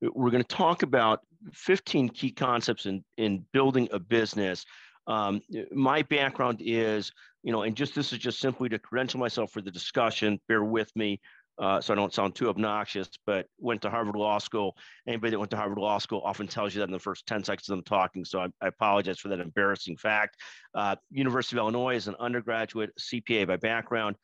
We're going to talk about 15 key concepts in, in building a business. Um, my background is, you know, and just this is just simply to credential myself for the discussion. Bear with me uh, so I don't sound too obnoxious, but went to Harvard Law School. Anybody that went to Harvard Law School often tells you that in the first 10 seconds of them talking. So I, I apologize for that embarrassing fact. Uh, University of Illinois is an undergraduate CPA by background,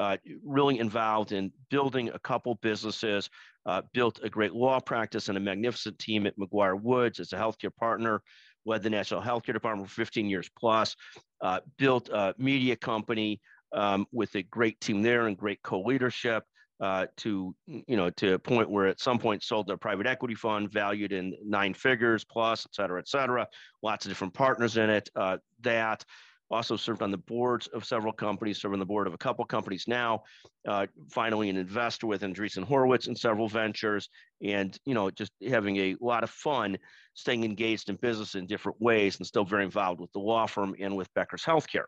uh, really involved in building a couple businesses, uh, built a great law practice and a magnificent team at McGuireWoods as a healthcare partner, led the National Healthcare Department for 15 years plus, uh, built a media company um, with a great team there and great co-leadership uh, to you know to a point where at some point sold their private equity fund valued in nine figures plus et cetera et cetera. Lots of different partners in it uh, that also served on the boards of several companies served on the board of a couple companies now uh, finally an investor with Andreessen Horowitz in several ventures and you know just having a lot of fun staying engaged in business in different ways and still very involved with the law firm and with Becker's Healthcare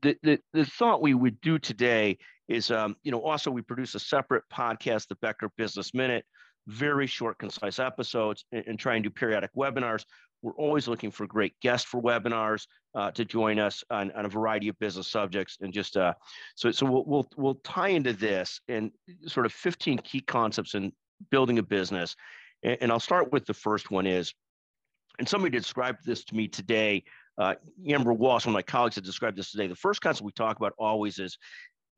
the, the, the thought we would do today is, um, you know, also we produce a separate podcast, the Becker Business Minute, very short, concise episodes, and, and try and do periodic webinars. We're always looking for great guests for webinars uh, to join us on, on, a variety of business subjects, and just uh, so so we'll, we'll we'll tie into this and sort of 15 key concepts in building a business, and, and I'll start with the first one is, and somebody described this to me today uh, Amber Walsh, one of my colleagues, had described this today. The first concept we talk about always is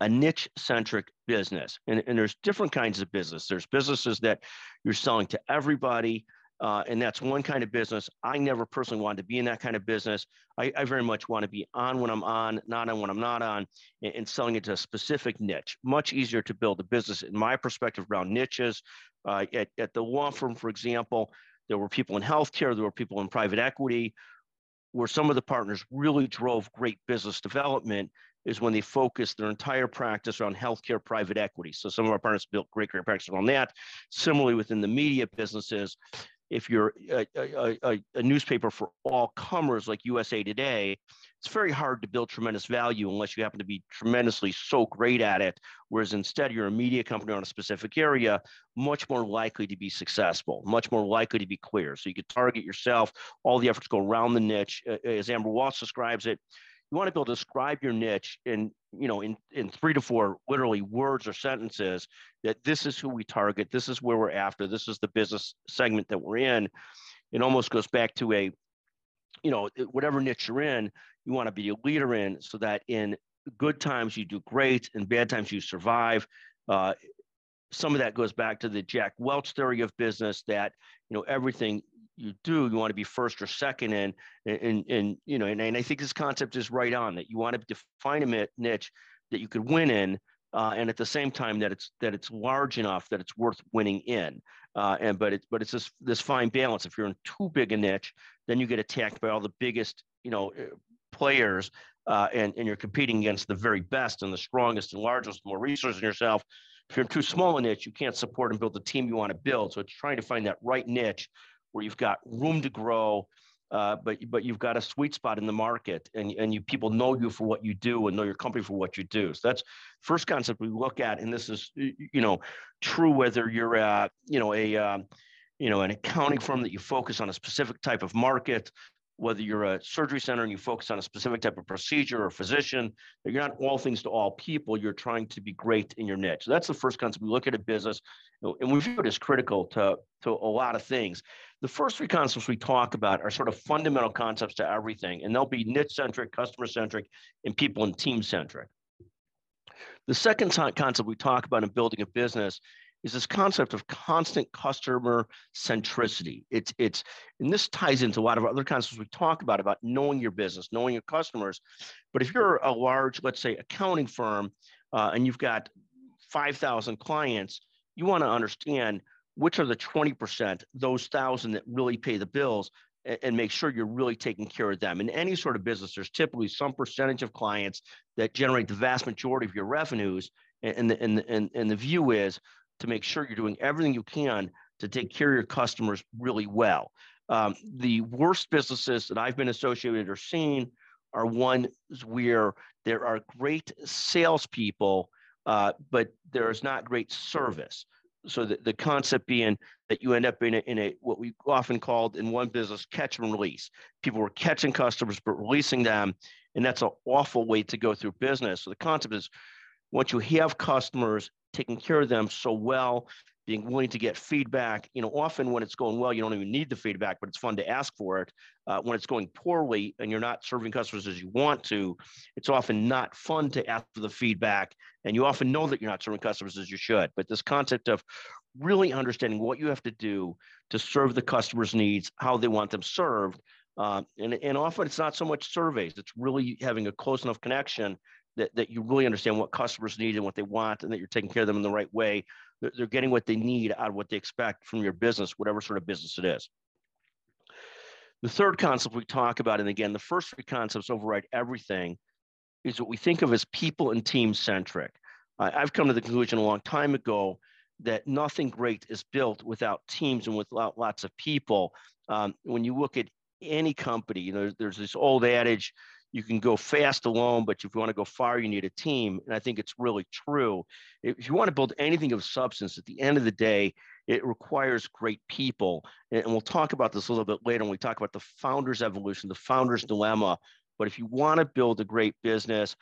a niche centric business. And, and there's different kinds of business. There's businesses that you're selling to everybody. Uh, and that's one kind of business. I never personally wanted to be in that kind of business. I, I very much want to be on when I'm on, not on when I'm not on, and, and, selling it to a specific niche. Much easier to build a business, in my perspective, around niches. Uh, at, at the law firm, for example, there were people in healthcare, there were people in private equity, where some of the partners really drove great business development is when they focused their entire practice around healthcare private equity. So some of our partners built great, great practice on that. Similarly, within the media businesses, if you're a, a, a, newspaper for all comers like USA Today, it's very hard to build tremendous value unless you happen to be tremendously so great at it. Whereas instead, you're a media company on a specific area, much more likely to be successful, much more likely to be clear. So you could target yourself. All the efforts go around the niche, as Amber Walsh describes it. You want to be able to describe your niche in, you know, in, in three to four literally words or sentences that this is who we target, this is where we're after, this is the business segment that we're in. It almost goes back to a you know, whatever niche you're in, you want to be a leader in so that in good times you do great and bad times you survive. Uh, some of that goes back to the Jack Welch theory of business that, you know, everything you do, you want to be first or second in, and, and, and you know, and, and I think this concept is right on that you want to define a niche that you could win in uh, and at the same time that it's that it's large enough that it's worth winning in. Uh, and but it's but it's this this fine balance. If you're in too big a niche, then you get attacked by all the biggest you know uh, players, uh, and and you're competing against the very best and the strongest and largest, more resources than yourself. If you're too small a niche, you can't support and build the team you want to build. So it's trying to find that right niche where you've got room to grow uh, but but you've got a sweet spot in the market, and and you people know you for what you do and know your company for what you do. So that's first concept we look at, and this is you know true whether you're a you know a um, you know an accounting firm that you focus on a specific type of market, whether you're a surgery center and you focus on a specific type of procedure or physician, you're not all things to all people. You're trying to be great in your niche. So that's the first concept. We look at a business, and we view it as critical to, to a lot of things. The first three concepts we talk about are sort of fundamental concepts to everything, and they'll be niche centric, customer centric, and people and team centric. The second concept we talk about in building a business is this concept of constant customer centricity. It's it's and this ties into a lot of other concepts we talk about about knowing your business, knowing your customers. But if you're a large, let's say, accounting firm, uh, and you've got five thousand clients, you want to understand which are the 20%, those thousand that really pay the bills, and, and make sure you're really taking care of them. In any sort of business, there's typically some percentage of clients that generate the vast majority of your revenues. And the, and, and, and the view is to make sure you're doing everything you can to take care of your customers really well. Um, the worst businesses that I've been associated or seen are ones where there are great salespeople, uh, but there is not great service. So the, the concept being that you end up in a, in a what we often called in one business catch and release. People were catching customers but releasing them, and that's an awful way to go through business. So the concept is once you have customers, taking care of them so well, being willing to get feedback. You know, often when it's going well, you don't even need the feedback, but it's fun to ask for it. Uh, when it's going poorly and you're not serving customers as you want to, it's often not fun to ask for the feedback. And you often know that you're not serving customers as you should. But this concept of really understanding what you have to do to serve the customer's needs, how they want them served. Uh, and, and often it's not so much surveys, it's really having a close enough connection that, that you really understand what customers need and what they want and that you're taking care of them in the right way they're getting what they need out of what they expect from your business, whatever sort of business it is. The third concept we talk about, and again, the first three concepts override everything, is what we think of as people and team centric. I've come to the conclusion a long time ago that nothing great is built without teams and without lots of people. Um, when you look at any company, you know, there's this old adage, you can go fast alone, but if you want to go far, you need a team. And I think it's really true. If you want to build anything of substance, at the end of the day, it requires great people. And we'll talk about this a little bit later when we talk about the founder's evolution, the founder's dilemma. But if you want to build a great business,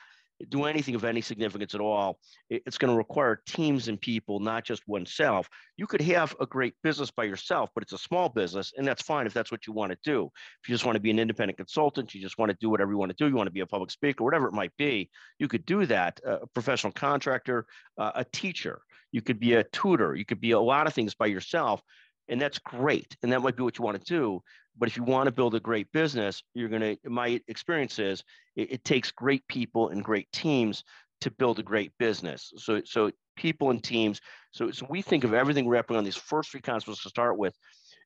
do anything of any significance at all, it's going to require teams and people, not just oneself. You could have a great business by yourself, but it's a small business, and that's fine if that's what you want to do. If you just want to be an independent consultant, you just want to do whatever you want to do, you want to be a public speaker, whatever it might be, you could do that. A professional contractor, uh, a teacher, you could be a tutor, you could be a lot of things by yourself and that's great and that might be what you want to do but if you want to build a great business you're going to my experience is it, it, takes great people and great teams to build a great business. So so people and teams so, so we think of everything wrapping up on these first three concepts to start with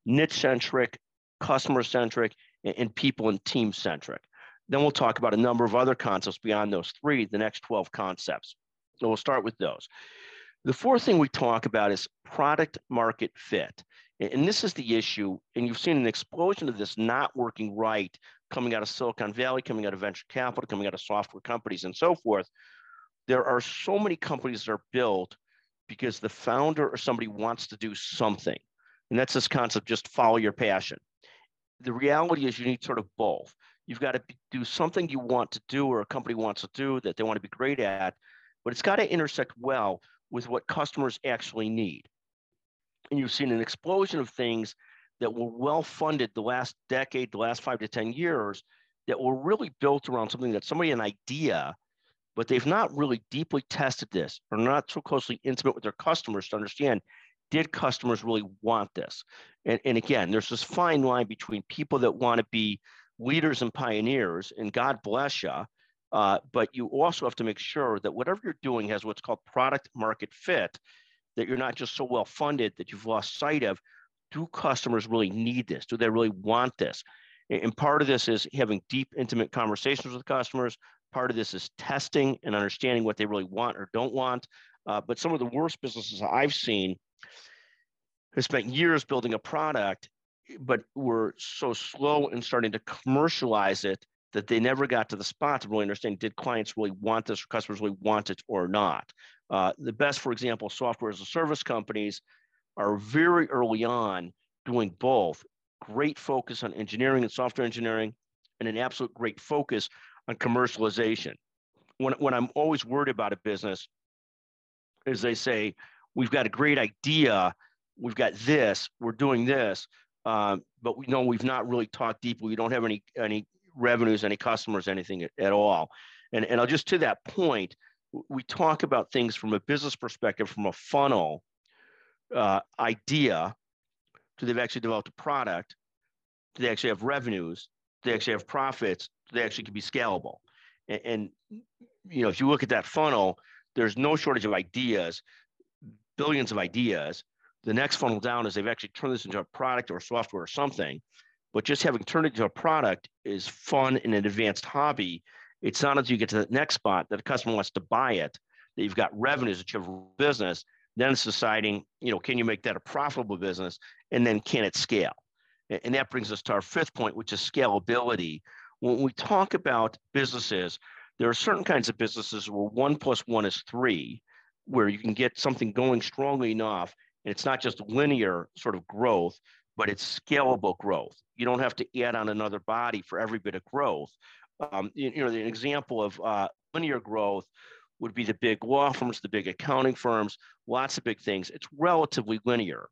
niche centric customer centric and, and people and team centric then we'll talk about a number of other concepts beyond those three the next 12 concepts. So we'll start with those. The fourth thing we talk about is product market fit and this is the issue. And you've seen an explosion of this not working right coming out of Silicon Valley, coming out of venture capital, coming out of software companies, and so forth. There are so many companies that are built because the founder or somebody wants to do something. And that's this concept just follow your passion. The reality is you need sort of both. You've got to do something you want to do or a company wants to do that they want to be great at, but it's got to intersect well with what customers actually need and you've seen an explosion of things that were well funded the last decade, the last five to 10 years, that were really built around something that somebody an idea, but they've not really deeply tested this or not so closely intimate with their customers to understand did customers really want this? And, and again, there's this fine line between people that want to be leaders and pioneers, and God bless you. Uh, but you also have to make sure that whatever you're doing has what's called product market fit, that you're not just so well funded that you've lost sight of do customers really need this? Do they really want this? And part of this is having deep, intimate conversations with customers. Part of this is testing and understanding what they really want or don't want. Uh, but some of the worst businesses I've seen have spent years building a product, but were so slow in starting to commercialize it that they never got to the spot to really understand did clients really want this or customers really want it or not. Uh, the best, for example, software as a service companies are very early on doing both. Great focus on engineering and software engineering, and an absolute great focus on commercialization. When, when I'm always worried about a business, is they say, we've got a great idea, we've got this, we're doing this, uh, but we know we've not really talked deeply. We don't have any any revenues, any customers, anything at, at all. And, and I'll just to that point, we talk about things from a business perspective, from a funnel uh, idea to they've actually developed a product, do they actually have revenues, do they actually have profits, do they actually can be scalable. And, and you know, if you look at that funnel, there's no shortage of ideas, billions of ideas. The next funnel down is they've actually turned this into a product or software or something. But just having turned it into a product is fun and an advanced hobby it's not until you get to the next spot that a customer wants to buy it, that you've got revenues, that you have business, then it's deciding, you know, can you make that a profitable business? And then can it scale? And that brings us to our fifth point, which is scalability. When we talk about businesses, there are certain kinds of businesses where one plus one is three, where you can get something going strongly enough And it's not just linear sort of growth, but it's scalable growth. You don't have to add on another body for every bit of growth. Um, you, you, know, the example of uh, linear growth would be the big law firms, the big accounting firms, lots of big things. It's relatively linear.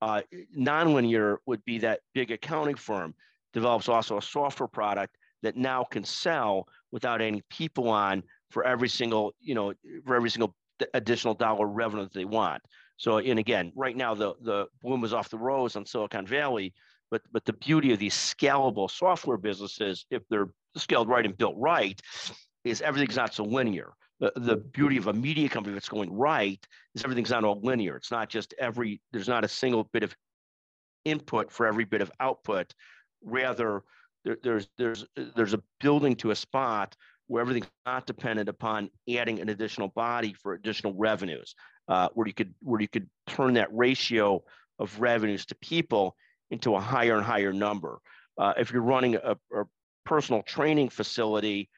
Uh, nonlinear would be that big accounting firm develops also a software product that now can sell without any people on for every single, you know, for every single additional dollar revenue that they want. So, and again, right now the the bloom is off the rose on Silicon Valley, but but the beauty of these scalable software businesses, if they're scaled right and built right, is everything's not so linear. The, the beauty of a media company that's going right is everything's not all linear. It's not just every there's not a single bit of input for every bit of output. Rather, there, there's there's there's a building to a spot where everything's not dependent upon adding an additional body for additional revenues, uh, where you could where you could turn that ratio of revenues to people into a higher and higher number. Uh, if you're running a, a, personal training facility,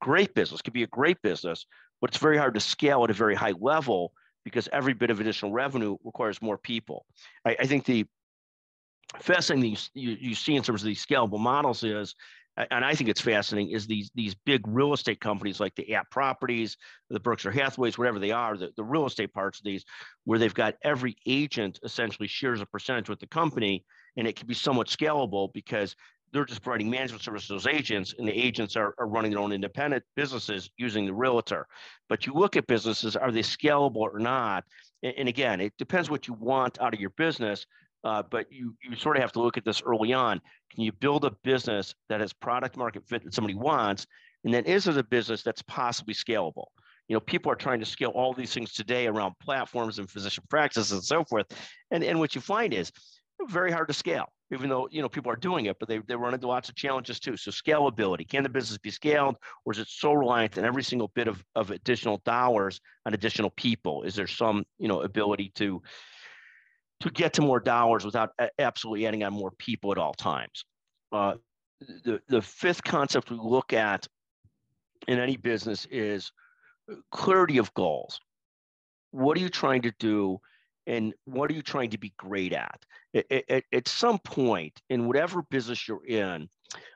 great business could be a great business, but it's very hard to scale at a very high level because every bit of additional revenue requires more people. I, I think the fascinating thing you, you see in terms of these scalable models is and I think it's fascinating, is these these big real estate companies like the App Properties, the Berkshire Hathaways, whatever they are, the, the real estate parts of these, where they've got every agent essentially shares a percentage with the company, and it can be somewhat scalable because they're just providing management services to those agents, and the agents are, are running their own independent businesses using the realtor. But you look at businesses, are they scalable or not? And, and again, it depends what you want out of your business. Uh, but you you sort of have to look at this early on. Can you build a business that has product market fit that somebody wants, and then is it a business that's possibly scalable? You know, people are trying to scale all these things today around platforms and physician practices and so forth, and and what you find is very hard to scale. Even though you know people are doing it, but they they run into lots of challenges too. So scalability: can the business be scaled, or is it so reliant on every single bit of of additional dollars on additional people? Is there some you know ability to to get to more dollars without absolutely adding on more people at all times. Uh, the, the fifth concept we look at in any business is clarity of goals. What are you trying to do? And what are you trying to be great at? At, at some point in whatever business you're in,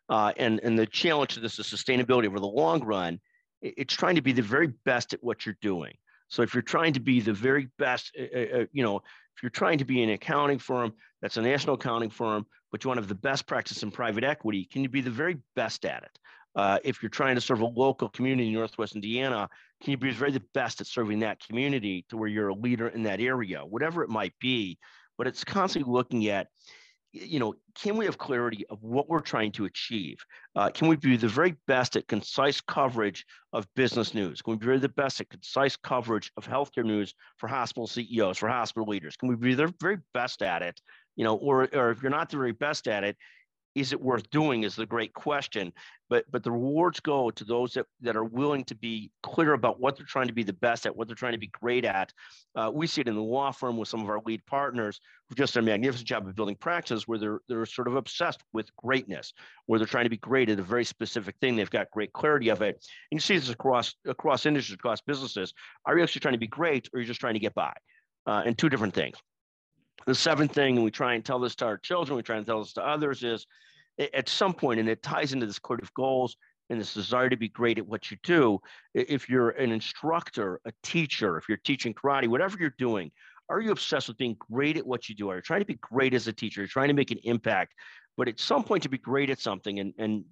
uh, and, and the challenge to this is sustainability over the long run, it's trying to be the very best at what you're doing. So if you're trying to be the very best, uh, uh, you know, if you're trying to be an accounting firm that's a national accounting firm, but you want to have the best practice in private equity, can you be the very best at it? Uh, if you're trying to serve a local community in Northwest Indiana, can you be the very best at serving that community to where you're a leader in that area, whatever it might be? But it's constantly looking at you know, can we have clarity of what we're trying to achieve? Uh, can we be the very best at concise coverage of business news? Can we be the best at concise coverage of healthcare news for hospital CEOs, for hospital leaders? Can we be the very best at it? You know, or, or if you're not the very best at it, is it worth doing is the great question. But but the rewards go to those that, that are willing to be clear about what they're trying to be the best at what they're trying to be great at. Uh, we see it in the law firm with some of our lead partners who've just done a magnificent job of building practices where they're they're sort of obsessed with greatness where they're trying to be great at a very specific thing. They've got great clarity of it. And you see this across across industries across businesses. Are you actually trying to be great or are you just trying to get by? Uh, and two different things the seventh thing, and we try and tell this to our children, we try and tell this to others, is at some point, and it ties into this code of goals and this desire to be great at what you do. If you're an instructor, a teacher, if you're teaching karate, whatever you're doing, are you obsessed with being great at what you do? Are you trying to be great as a teacher? You're trying to make an impact. But at some point, to be great at something, and, and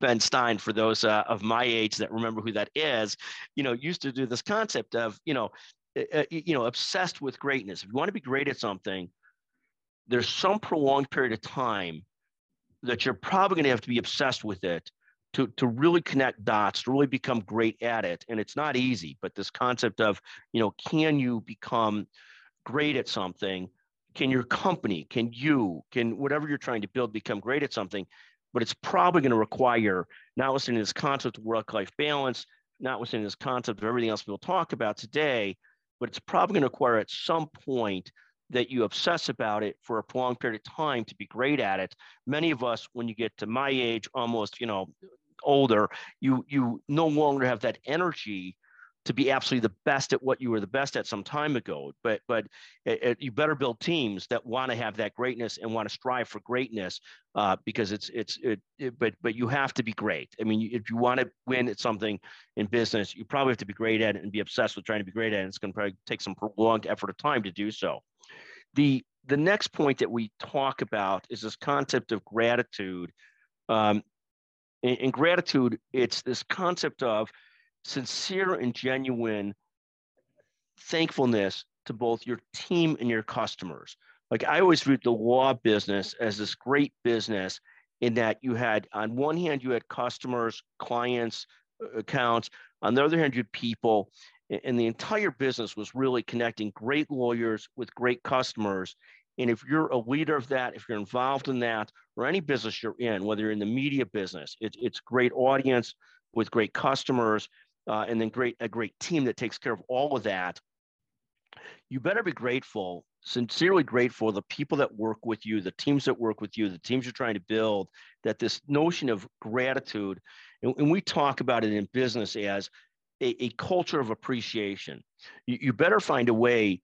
Ben Stein, for those uh, of my age that remember who that is, you know, used to do this concept of, you know, uh, you know, obsessed with greatness. If you want to be great at something, there's some prolonged period of time that you're probably going to have to be obsessed with it to, to really connect dots, to really become great at it. And it's not easy, but this concept of, you know, can you become great at something? Can your company, can you, can whatever you're trying to build become great at something? But it's probably going to require, not listening to this concept of work life balance, not listening to this concept of everything else we'll talk about today, but it's probably going to require at some point that you obsess about it for a prolonged period of time to be great at it. Many of us, when you get to my age, almost, you know, older, you you no longer have that energy to be absolutely the best at what you were the best at some time ago. But but it, it, you better build teams that want to have that greatness and want to strive for greatness uh, because it's it's it, it, But but you have to be great. I mean, if you want to win at something in business, you probably have to be great at it and be obsessed with trying to be great at it. It's going to probably take some prolonged effort of time to do so. The the next point that we talk about is this concept of gratitude. Um, in, in gratitude, it's this concept of sincere and genuine thankfulness to both your team and your customers. Like I always viewed the law business as this great business in that you had, on one hand, you had customers, clients, uh, accounts. On the other hand, you had people. And the entire business was really connecting great lawyers with great customers. And if you're a leader of that, if you're involved in that, or any business you're in, whether you're in the media business, it, it's great audience with great customers uh, and then great a great team that takes care of all of that you better be grateful sincerely grateful the people that work with you the teams that work with you the teams you're trying to build that this notion of gratitude and, and we talk about it in business as a, a culture of appreciation. You, you better find a way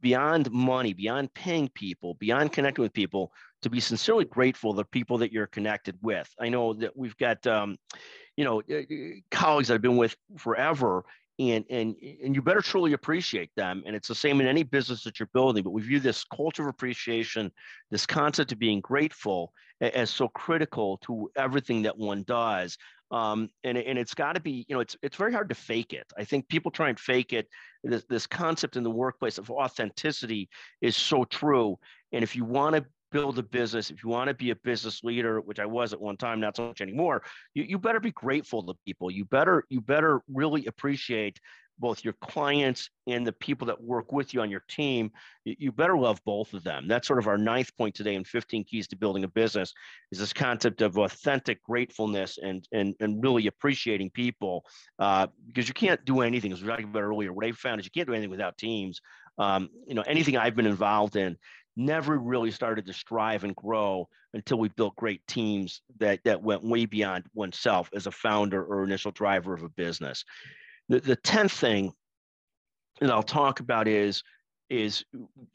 beyond money, beyond paying people, beyond connecting with people, to be sincerely grateful the people that you're connected with. I know that we've got, um, you know, uh, uh, colleagues that I've been with forever, and and and you better truly appreciate them. And it's the same in any business that you're building. But we view this culture of appreciation, this concept of being grateful, as so critical to everything that one does. Um, and, and it's got to be, you know, it's it's very hard to fake it. I think people try and fake it. This, this concept in the workplace of authenticity is so true. And if you want to build a business, if you want to be a business leader, which I was at one time, not so much anymore, you, you better be grateful to people. You better you better really appreciate both your clients and the people that work with you on your team. You, you better love both of them. That's sort of our ninth point today in 15 keys to building a business is this concept of authentic gratefulness and and and really appreciating people uh, because you can't do anything as we talked about earlier. What I found is you can't do anything without teams. Um, you know, anything I've been involved in, never really started to strive and grow until we built great teams that that went way beyond oneself as a founder or initial driver of a business. The the tenth thing that I'll talk about is is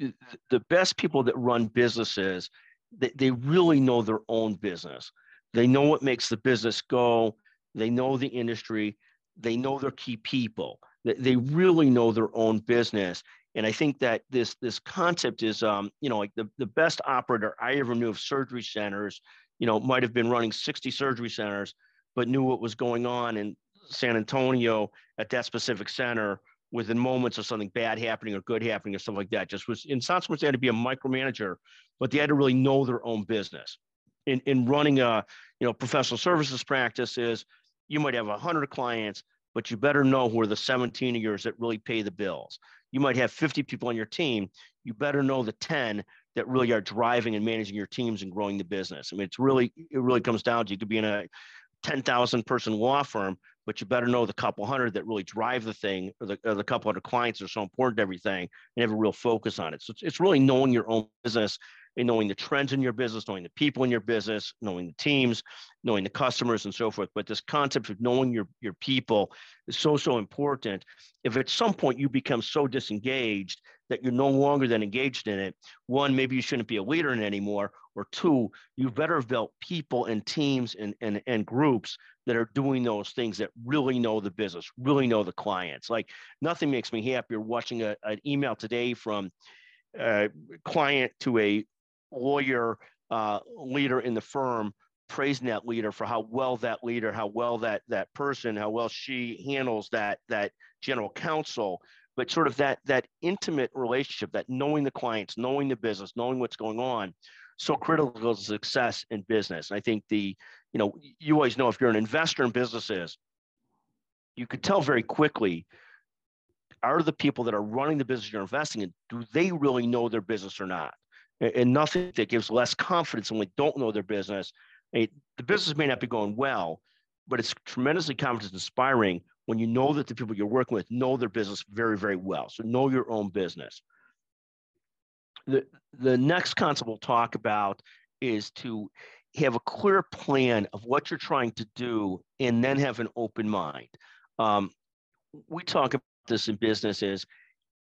uh, the best people that run businesses they, they really know their own business. They know what makes the business go. They know the industry. They know their key people. They, they really know their own business and I think that this this concept is, um, you know, like the, the best operator I ever knew of surgery centers, you know, might have been running 60 surgery centers, but knew what was going on in San Antonio at that specific center within moments of something bad happening or good happening or stuff like that. Just was in sense they had to be a micromanager, but they had to really know their own business. In in running a you know professional services practice is you might have a hundred clients, but you better know who are the 17 of yours that really pay the bills you might have 50 people on your team. You better know the 10 that really are driving and managing your teams and growing the business. I mean, it's really, it really comes down to you could be in a 10,000 person law firm, but you better know the couple hundred that really drive the thing or the, or the couple hundred clients are so important to everything and have a real focus on it. So it's, it's really knowing your own business knowing the trends in your business, knowing the people in your business, knowing the teams, knowing the customers and so forth. But this concept of knowing your, your people is so, so important. If at some point you become so disengaged that you're no longer then engaged in it, one, maybe you shouldn't be a leader in it anymore, or two, you better have built people and teams and, and, and groups that are doing those things that really know the business, really know the clients. Like nothing makes me happier watching a, an email today from a client to a lawyer uh, leader in the firm praising that leader for how well that leader, how well that that person, how well she handles that that general counsel, but sort of that that intimate relationship, that knowing the clients, knowing the business, knowing what's going on, so critical to success in business. And I think the, you know, you always know if you're an investor in businesses, you could tell very quickly are the people that are running the business you're investing in, do they really know their business or not? And nothing that gives less confidence when we don't know their business. the business may not be going well, but it's tremendously confidence inspiring when you know that the people you're working with know their business very, very well. So know your own business. The, the next concept we'll talk about is to have a clear plan of what you're trying to do and then have an open mind. Um, we talk about this in business is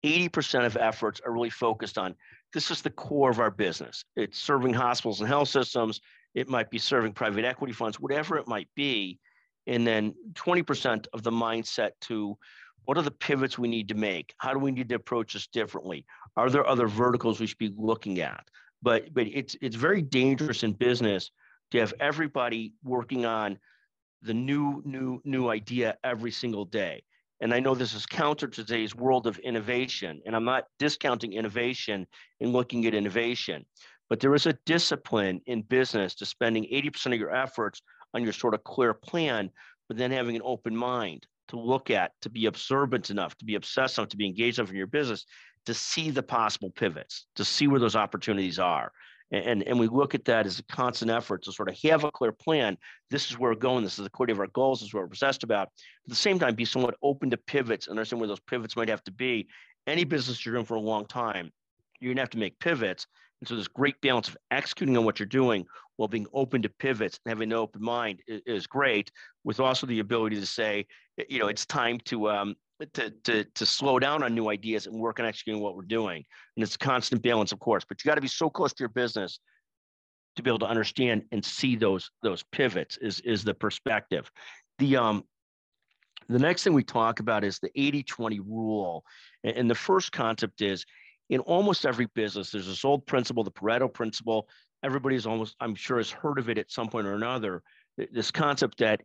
80% of efforts are really focused on this is the core of our business. It's serving hospitals and health systems. It might be serving private equity funds, whatever it might be. And then 20% of the mindset to what are the pivots we need to make? How do we need to approach this differently? Are there other verticals we should be looking at? But but it's it's very dangerous in business to have everybody working on the new new new idea every single day. And I know this is counter to today's world of innovation, and I'm not discounting innovation and looking at innovation, but there is a discipline in business to spending 80% of your efforts on your sort of clear plan, but then having an open mind to look at, to be observant enough, to be obsessed enough, to be engaged enough in your business, to see the possible pivots, to see where those opportunities are. And, and we look at that as a constant effort to sort of have a clear plan. This is where we're going. This is the quality of our goals. This is what we're obsessed about. At the same time, be somewhat open to pivots, and understand where those pivots might have to be. Any business you're in for a long time, you're going to have to make pivots. And so this great balance of executing on what you're doing while being open to pivots and having an open mind is, is great, with also the ability to say, you know, it's time to um, to, to, to slow down on new ideas and work on executing what we're doing. And it's a constant balance, of course, but you got to be so close to your business to be able to understand and see those those pivots is is the perspective. The um the next thing we talk about is the 80-20 rule. And the first concept is in almost every business, there's this old principle, the Pareto principle. Everybody's almost, I'm sure, has heard of it at some point or another. This concept that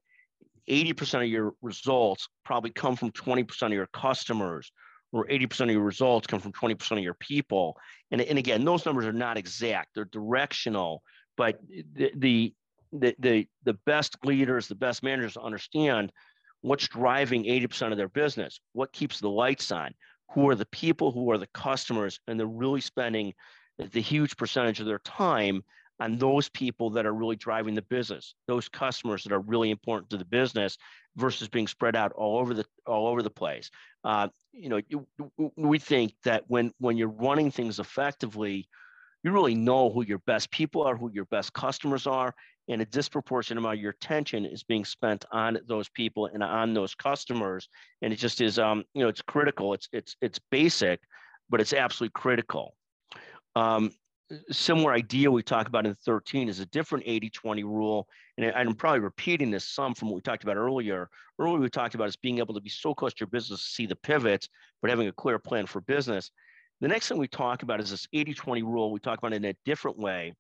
80% of your results probably come from 20% of your customers, or 80% of your results come from 20% of your people. And, and again, those numbers are not exact, they're directional, but the, the, the, the, the best leaders, the best managers understand what's driving 80% of their business, what keeps the lights on, who are the people, who are the customers, and they're really spending the huge percentage of their time on those people that are really driving the business, those customers that are really important to the business, versus being spread out all over the all over the place. Uh, you know, we think that when when you're running things effectively, you really know who your best people are, who your best customers are, and a disproportionate amount of your attention is being spent on those people and on those customers. And it just is, um, you know, it's critical. It's it's it's basic, but it's absolutely critical. Um, similar idea we talk about in 13 is a different 80-20 rule. And I'm probably repeating this some from what we talked about earlier. Earlier we talked about is being able to be so close to your business to see the pivots, but having a clear plan for business. The next thing we talk about is this 80-20 rule. We talk about it in a different way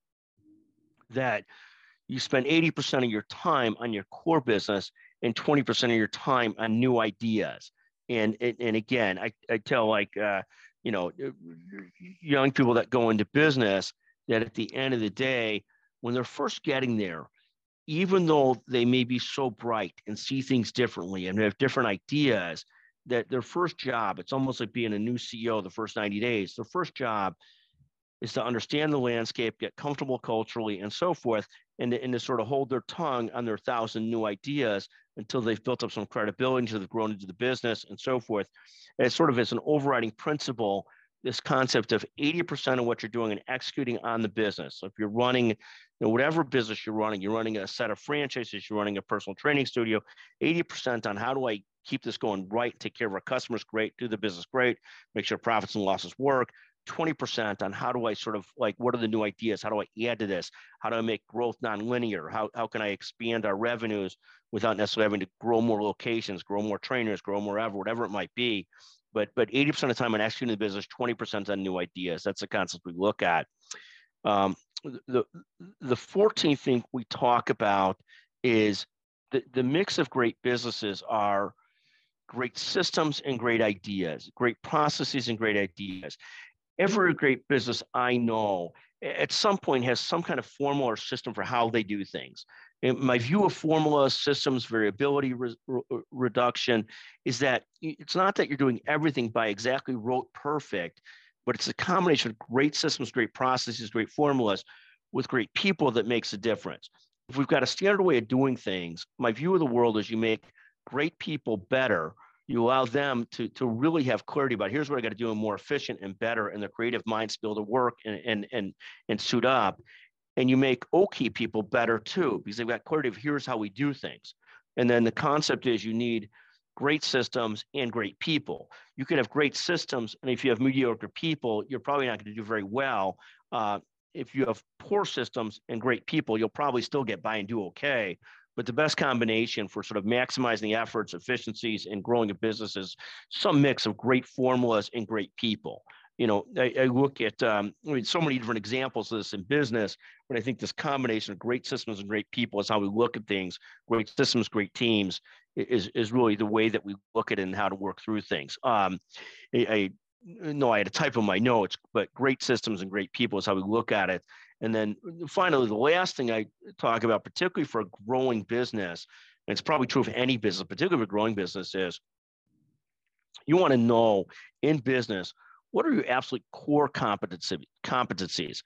that you spend 80% of your time on your core business and 20% of your time on new ideas. And, and, again, I, I tell like, uh, you know, young people that go into business that at the end of the day, when they're first getting there, even though they may be so bright and see things differently and have different ideas, that their first job, it's almost like being a new CEO the first 90 days, their first job is to understand the landscape, get comfortable culturally, and so forth, and to, and to sort of hold their tongue on their thousand new ideas until they've built up some credibility, until they've grown into the business, and so forth. And it's sort of as an overriding principle, this concept of 80% of what you're doing and executing on the business. So if you're running, you know, whatever business you're running, you're running a set of franchises, you're running a personal training studio, 80% on how do I keep this going right, take care of our customers great, do the business great, make sure profits and losses work, 20% on how do I sort of like, what are the new ideas? How do I add to this? How do I make growth nonlinear? How, how can I expand our revenues without necessarily having to grow more locations, grow more trainers, grow more ever, whatever it might be. But, but 80% of the time on executing the business, 20% on new ideas. That's the concept we look at. Um, the, the 14th thing we talk about is the, the mix of great businesses are great systems and great ideas, great processes and great ideas every great business I know at some point has some kind of formula or system for how they do things. My view of formula, systems, variability re- reduction is that it's not that you're doing everything by exactly rote perfect, but it's a combination of great systems, great processes, great formulas with great people that makes a difference. If we've got a standard way of doing things, my view of the world is you make great people better you allow them to, to really have clarity about here's what I got to do and more efficient and better and the creative minds to be able to work and, and, and, and suit up. And you make OK people better too, because they've got clarity of here's how we do things. And then the concept is you need great systems and great people. You can have great systems, and if you have mediocre people, you're probably not going to do very well. Uh, if you have poor systems and great people, you'll probably still get by and do okay. But the best combination for sort of maximizing the efforts, efficiencies, and growing a business is some mix of great formulas and great people. You know, I, I look at um, I mean, so many different examples of this in business, but I think this combination of great systems and great people is how we look at things. Great systems, great teams is is really the way that we look at it and how to work through things. Um, I, I no, I had a type of my notes, but great systems and great people is how we look at it. And then finally, the last thing I talk about, particularly for a growing business, and it's probably true of any business, particularly for growing business, is you want to know in business what are your absolute core competency, competencies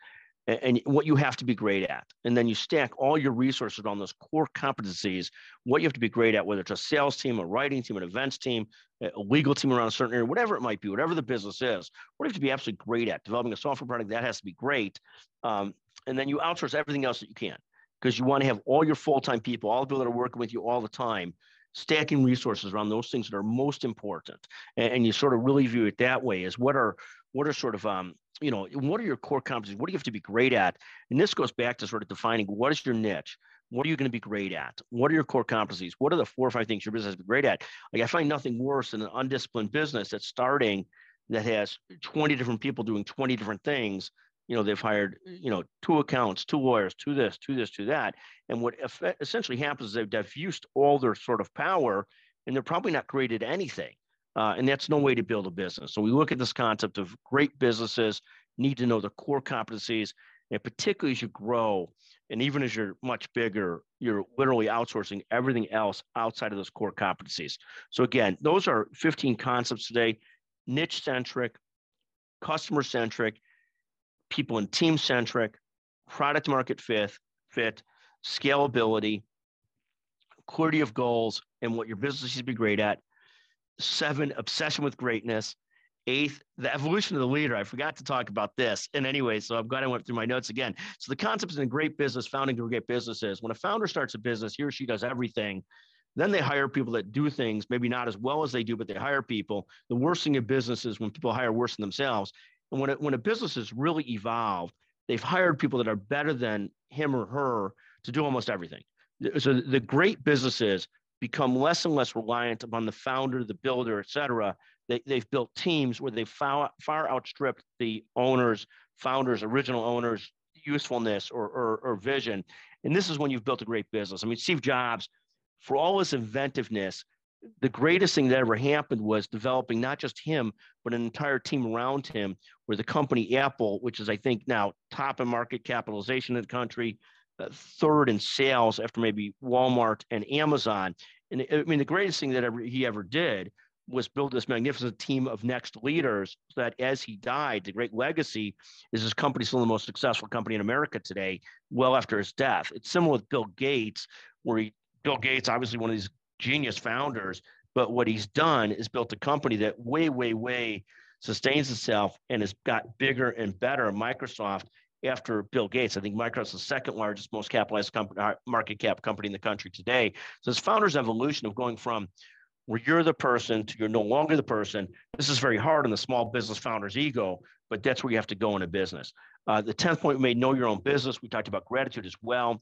and what you have to be great at. And then you stack all your resources on those core competencies, what you have to be great at, whether it's a sales team, a writing team, an events team, a legal team around a certain area, whatever it might be, whatever the business is, what you have to be absolutely great at. Developing a software product, that has to be great. Um, and then you outsource everything else that you can because you want to have all your full-time people, all the people that are working with you all the time, stacking resources around those things that are most important. And, and you sort of really view it that way is what are what are sort of um, you know, what are your core competencies? What do you have to be great at? And this goes back to sort of defining what is your niche? What are you going to be great at? What are your core competencies? What are the four or five things your business be great at? Like I find nothing worse than an undisciplined business that's starting that has 20 different people doing 20 different things. You know, they've hired, you know, two accounts, two lawyers, two this, two this, two that. And what essentially happens is they've diffused all their sort of power and they're probably not created anything. Uh, and that's no way to build a business. So we look at this concept of great businesses need to know the core competencies, and particularly as you grow, and even as you're much bigger, you're literally outsourcing everything else outside of those core competencies. So again, those are 15 concepts today: niche centric, customer centric, people and team centric, product market fit, fit, scalability, clarity of goals, and what your business should be great at, Seven, obsession with greatness. Eighth, the evolution of the leader. I forgot to talk about this. And anyway, so I'm glad I went through my notes again. So the concept in a great business, founding great business is when a founder starts a business, he or she does everything. Then they hire people that do things maybe not as well as they do, but they hire people. The worst thing in business is when people hire worse than themselves. And when, it, when a business has really evolved, they've hired people that are better than him or her to do almost everything. So the great businesses become less and less reliant upon the founder, the builder, et cetera. They, they've built teams where they far, far outstripped the owners, founders, original owners' usefulness or, or, or vision. And this is when you've built a great business. I mean, Steve Jobs, for all his inventiveness, the greatest thing that ever happened was developing not just him, but an entire team around him, where the company Apple, which is, I think, now top in market capitalization in the country, uh, third in sales after maybe Walmart and Amazon. And I mean, the greatest thing that ever he ever did was build this magnificent team of next leaders so that as he died, the great legacy is his company still the most successful company in America today, well after his death. It's similar with Bill Gates, where he Bill Gates, obviously one of these genius founders, but what he's done is built a company that way, way, way sustains itself and has got bigger and better. Microsoft after Bill Gates. I think Microsoft is the second largest, most capitalized company, uh, market cap company in the country today. So this founder's evolution of going from where you're the person to you're no longer the person. This is very hard on the small business founder's ego, but that's where you have to go in a business. Uh, the 10th point we made, know your own business. We talked about gratitude as well.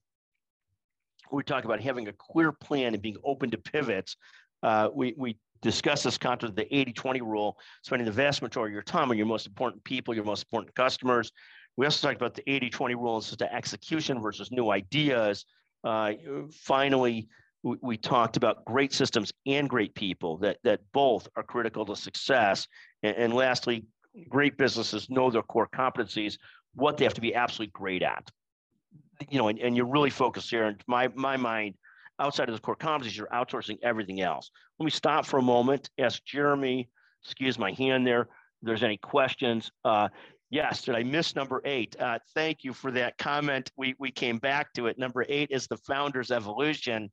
We talked about having a clear plan and being open to pivots. Uh, we, we discussed this concept of the 80-20 rule, spending the vast majority of your time on your most important people, your most important customers, we also talked about the 80 20 rule as to execution versus new ideas. Uh, finally, we, we, talked about great systems and great people, that, that both are critical to success. And, and lastly, great businesses know their core competencies, what they have to be absolutely great at. You know, and, and you're really focused here. And my, my mind, outside of the core competencies, you're outsourcing everything else. Let me stop for a moment, ask Jeremy, excuse my hand there, if there's any questions. Uh, Yes, did I miss number eight? Uh, thank you for that comment. We, we came back to it. Number eight is the founder's evolution.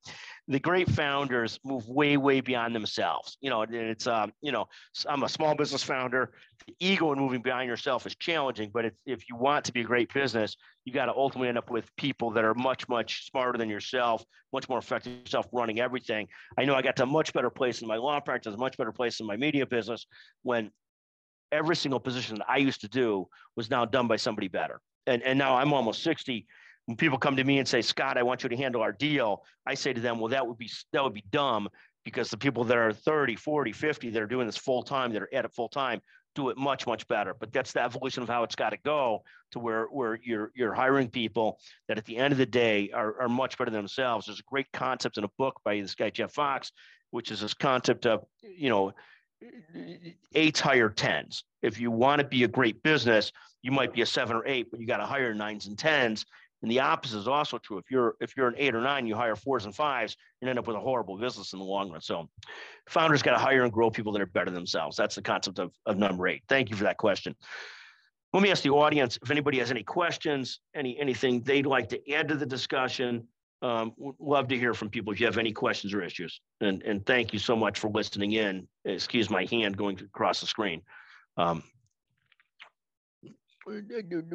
The great founders move way, way beyond themselves. You know, it's, um, you know, I'm a small business founder. The ego in moving beyond yourself is challenging, but if you want to be a great business, you got to ultimately end up with people that are much, much smarter than yourself, much more effective yourself running everything. I know I got to a much better place in my law practice, much better place in my media business when every single position that I used to do was now done by somebody better. And, and now I'm almost 60. When people come to me and say, Scott, I want you to handle our deal, I say to them, well, that would be that would be dumb because the people that are 30, 40, 50 that are doing this full time, that are at it full time, do it much, much better. But that's the evolution of how it's got to go to where, where you're you're hiring people that at the end of the day are, are much better than themselves. There's a great concept in a book by this guy, Jeff Fox, which is this concept of, you know, eights higher tens. If you want to be a great business, you might be a seven or eight, but you got to hire nines and tens. And the opposite is also true. If you're if you're an eight or nine, you hire fours and fives, you end up with a horrible business in the long run. So founders got to hire and grow people that are better themselves. That's the concept of, of number eight. Thank you for that question. Let me ask the audience if anybody has any questions, any anything they'd like to add to the discussion um, love to hear from people if you have any questions or issues. And, and thank you so much for listening in. Excuse my hand going across the screen. Um,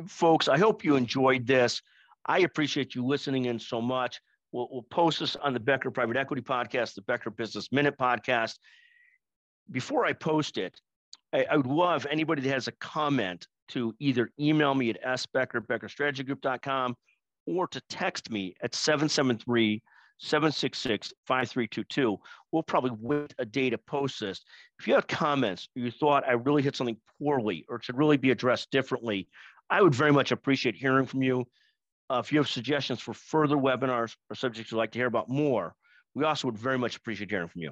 folks, I hope you enjoyed this. I appreciate you listening in so much. We'll, we'll post this on the Becker Private Equity Podcast, the Becker Business Minute Podcast. Before I post it, I, I would love anybody that has a comment to either email me at sbecker, beckerstrategygroup.com, or to text me at 773 766 5322. We'll probably wait a day to post this. If you have comments, you thought I really hit something poorly or it should really be addressed differently, I would very much appreciate hearing from you. Uh, if you have suggestions for further webinars or subjects you'd like to hear about more, we also would very much appreciate hearing from you.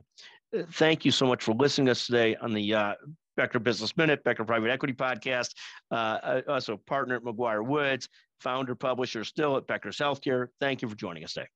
Uh, thank you so much for listening to us today on the uh, Becker Business Minute, Becker Private Equity Podcast, uh, also partner at McGuireWoods, founder, publisher still at Becker's Healthcare. Thank you for joining us today.